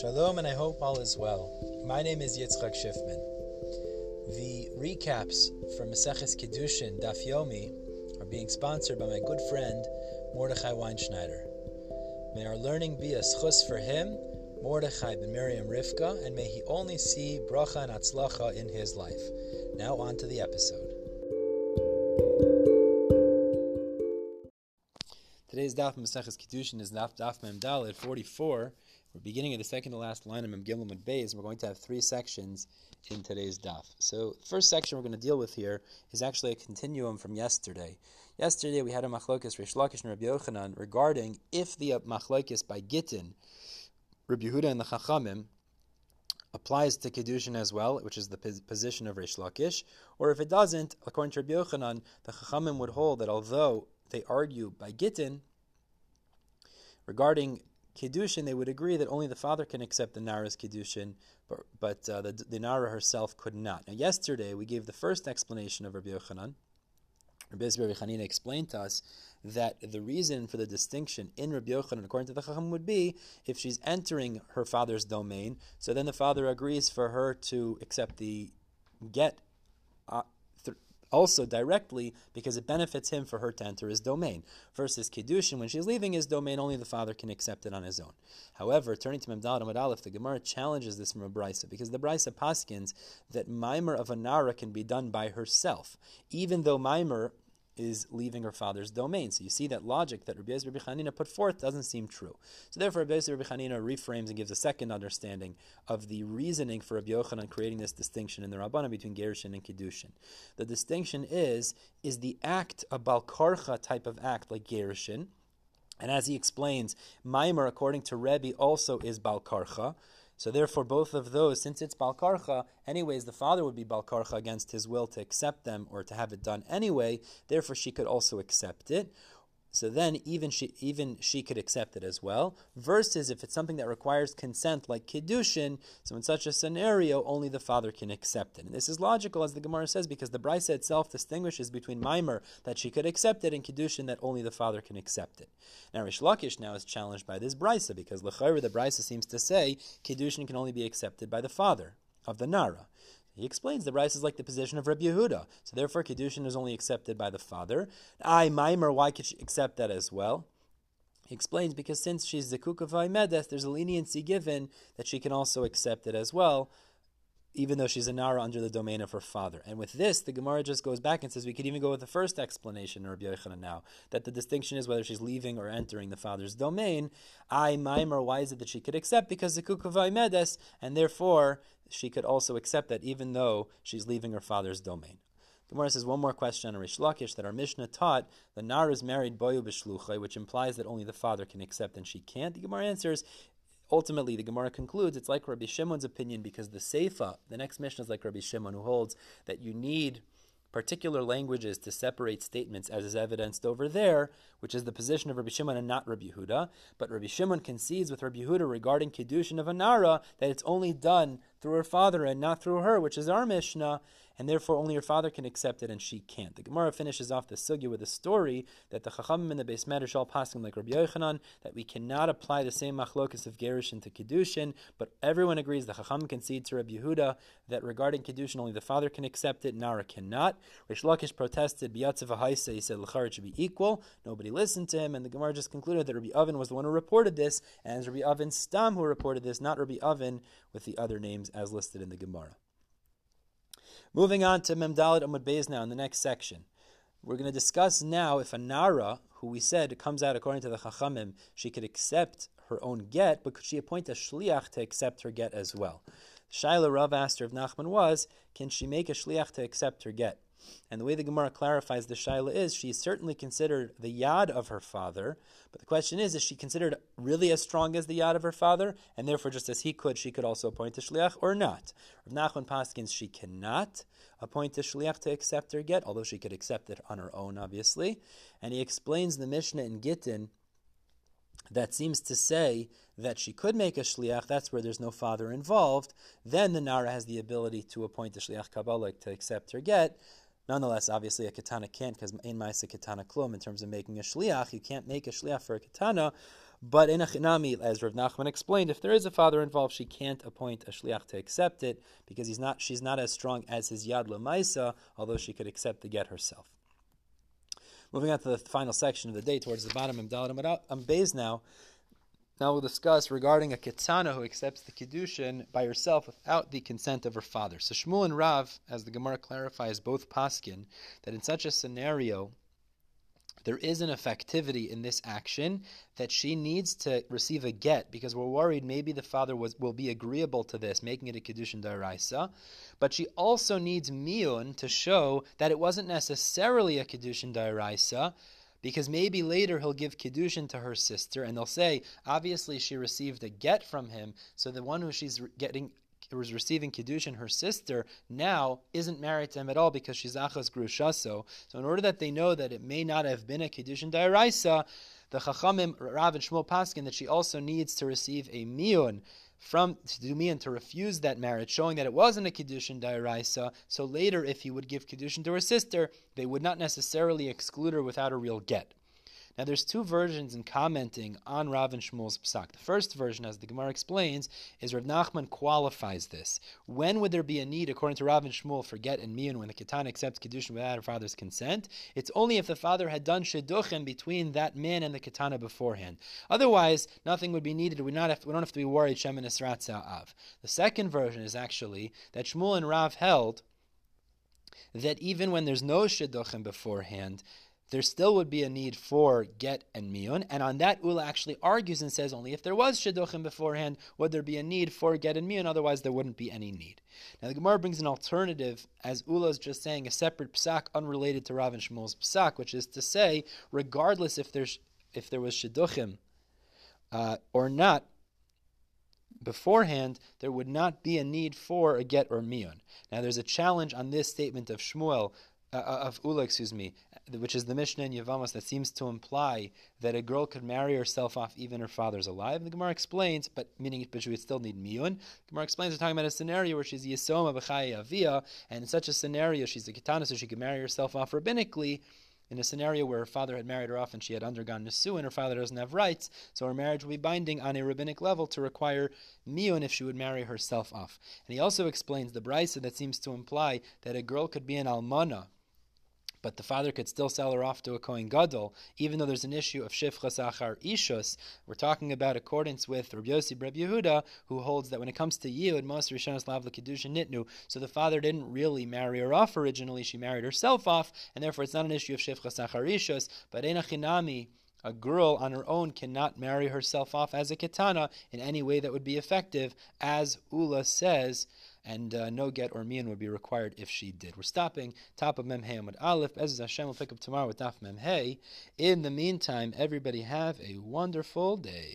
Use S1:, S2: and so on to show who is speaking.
S1: Shalom, and I hope all is well. My name is Yitzchak Schiffman. The recaps from Maseches Kiddushin Daf Yomi are being sponsored by my good friend Mordechai Weinschneider. May our learning be a zchus for him, Mordechai ben Miriam Rivka, and may he only see bracha and atzlacha in his life. Now on to the episode. Today's daf Maseches Kiddushin is daf daf Mem Daled 44 we're beginning at the second to last line of Mem Gimel Beis, and we're going to have three sections in today's daf. So the first section we're going to deal with here is actually a continuum from yesterday. Yesterday we had a machlokes Rish Lakish and Rabbi Yochanan regarding if the machlokes by Gittin, Rabbi Yehuda and the Chachamim, applies to Kedushin as well, which is the position of Rish Lakish, or if it doesn't, according to Rabbi Yochanan, the Chachamim would hold that although they argue by Gittin, regarding Kiddushin, they would agree that only the father can accept the Nara's Kiddushin, but, but uh, the, the Nara herself could not. Now, yesterday we gave the first explanation of Rabbi Yochanan. Rabbi Chanina explained to us that the reason for the distinction in Rabbi Yochanan, according to the Chacham, would be if she's entering her father's domain, so then the father agrees for her to accept the get also directly because it benefits him for her to enter his domain. Versus Kiddushin, when she's leaving his domain, only the father can accept it on his own. However, turning to Memdal Amud Aleph, the Gemara challenges this from a Brisa because the Brisa paskins that Maimer of a Nara can be done by herself, even though Maimer is leaving her father's domain. So you see that logic that Rabbi Yezer Rabbi put forth doesn't seem true. So therefore, Rabbi Yezer Rabbi reframes and gives a second understanding of the reasoning for Rabbi Yochanan creating this distinction in the Rabbana between Gerushin and Kiddushin. The distinction is, is the act a Balkarcha type of act like Gerushin, and as he explains, Maimer, according to Rebbe, also is Balkarcha. So therefore, both of those, since it's balkarcha, anyways, the father would be balkarcha against his will to accept them or to have it done anyway. Therefore, she could also accept it. So then even she even she could accept it as well. Versus if it's something that requires consent like kiddushin, so in such a scenario only the father can accept it. And this is logical as the Gemara says because the brisa itself distinguishes between maimer that she could accept it and kiddushin that only the father can accept it. Now Rish Lakish now is challenged by this brisa because lechayra the brisa seems to say kiddushin can only be accepted by the father of the nara. He explains the rice is like the position of Rabbi Yehuda, so therefore Kiddushin is only accepted by the father. I, Maimer, why could she accept that as well? He explains because since she's Zekuk Medes, there's a leniency given that she can also accept it as well, even though she's a Nara under the domain of her father. And with this, the Gemara just goes back and says we could even go with the first explanation, Rabbi Yochanan now, that the distinction is whether she's leaving or entering the father's domain. I, Maimer, why is it that she could accept? Because the Zekuk Medes, and therefore she could also accept that even though she's leaving her father's domain. Gemara says one more question on Rish Lakish that our Mishnah taught the Nar is married boyu which implies that only the father can accept and she can't. The Gemara answers. Ultimately, the Gemara concludes it's like Rabbi Shimon's opinion because the Seifa, the next Mishnah is like Rabbi Shimon, who holds that you need particular languages to separate statements, as is evidenced over there, which is the position of Rabbi Shimon and not Rabbi Yehuda. But Rabbi Shimon concedes with Rabbi Yehuda regarding Kiddushin of Anara that it's only done through her father and not through her, which is our Mishnah and therefore only her father can accept it and she can't. The Gemara finishes off the sugya with a story that the Chachamim in the Beis Medrash all passing like Rabbi Yochanan that we cannot apply the same machlokas of Gerushin to Kiddushin, but everyone agrees the Chachamim concede to Rabbi Yehuda that regarding Kiddushin only the father can accept it, Nara cannot. Rish Lakish protested Biyatzav he said Lachar should be equal. Nobody listened to him, and the Gemara just concluded that Rabbi Oven was the one who reported this, and Rabbi Oven Stam who reported this, not Rabbi Oven with the other names as listed in the Gemara. Moving on to Memdalit Amud Beis now in the next section. We're going to discuss now if a Nara, who we said comes out according to the Chachamim, she could accept her own get, but could she appoint a Shliach to accept her get as well? Shaila Rav asked her if Nachman was, can she make a Shliach to accept her get? And the way the Gemara clarifies the Shaila is she certainly considered the Yad of her father, but the question is, is she considered really as strong as the Yad of her father, and therefore just as he could, she could also appoint a Shliach, or not? Rav Nachman Paskins, she cannot appoint a Shliach to accept her get, although she could accept it on her own, obviously. And he explains the Mishnah in Gittin that seems to say that she could make a shliach, that's where there's no father involved, then the Nara has the ability to appoint a shliach Kabbalah to accept her get. Nonetheless, obviously, a katana can't because in ma'ase katana klum in terms of making a shliach, you can't make a shliach for a katana. But in a chinami, as Rav Nachman explained, if there is a father involved, she can't appoint a shliach to accept it because he's not, she's not as strong as his yad lemaisa, although she could accept the get herself. Moving on to the final section of the day, towards the bottom, I'm Dalit I'm Beis now. Now we'll discuss regarding a ketana who accepts the kiddushin by herself without the consent of her father. So Shmuel and Rav, as the Gemara clarifies, both paskin that in such a scenario there is an effectivity in this action that she needs to receive a get because we're worried maybe the father was, will be agreeable to this, making it a Kiddushin Daraisa. But she also needs Miyun to show that it wasn't necessarily a Kiddushin Daraisa because maybe later he'll give kiddushin to her sister, and they'll say, obviously she received a get from him, so the one who she's getting was receiving Kiddushin, her sister, now isn't married to him at all because she's Achas Grushaso. So in order that they know that it may not have been a Kiddushin Dairaisa, the Chachamim, Rav and Shmuel Paskin, that she also needs to receive a Miyun from miyun to refuse that marriage, showing that it wasn't a kiddushin dairaisa. So later, if he would give kiddushin to her sister, they would not necessarily exclude her without a real get. Now, there's two versions in commenting on Rav and Shmuel's psak. The first version, as the Gemara explains, is Rav Nachman qualifies this. When would there be a need, according to Rav and Shmuel, for get and miyun when the ketana accepts kedushin without her father's consent? It's only if the father had done shidduchim between that man and the ketana beforehand. Otherwise, nothing would be needed. We, not have, we don't have to be worried. Shemin av. The second version is actually that Shmuel and Rav held that even when there's no shidduchim beforehand, there still would be a need for get and miyun. And on that, Ula actually argues and says only if there was shidduchim beforehand, would there be a need for get and miyun? Otherwise, there wouldn't be any need. Now, the Gemara brings an alternative, as Ula is just saying, a separate psak unrelated to Rav and Shmuel's psak, which is to say, regardless if there's if there was shidduchim uh, or not, beforehand, there would not be a need for a get or miyun. Now, there's a challenge on this statement of Shmuel, uh, uh of Ula, excuse me, which is the Mishnah in Yevamos that seems to imply that a girl could marry herself off even her father's alive. And the Gemara explains, but meaning but she would still need miyun. The Gemara explains we're talking about a scenario where she's yisoma b'chaya avia, and in such a scenario she's a katana, so she could marry herself off rabbinically. In a scenario where her father had married her off and she had undergone nisu and her father doesn't have rights, so her marriage will be binding on a rabbinic level to require miyun if she would marry herself off. And he also explains the brisa that seems to imply that a girl could be an almana but the father could still sell her off to a Kohen Gadol, even though there's an issue of Shifchas Achar Ishus. We're talking about accordance with Rabbi Yossi Rabbi Yehuda, who holds that when it comes to Yid, most Rishonos Lav Kedusha Nitnu, so the father didn't really marry her off originally, she married herself off, and therefore it's not an issue of Shifchas Achar Ishus, but Enachinami, a girl on her own cannot marry herself off as a katana in any way that would be effective, as Ula says and uh, no get or mian would be required if she did. We're stopping top of Mem Hey Amud Aleph. As Hashem will pick up tomorrow with Daf Mem Hey. In the meantime, everybody have a wonderful day.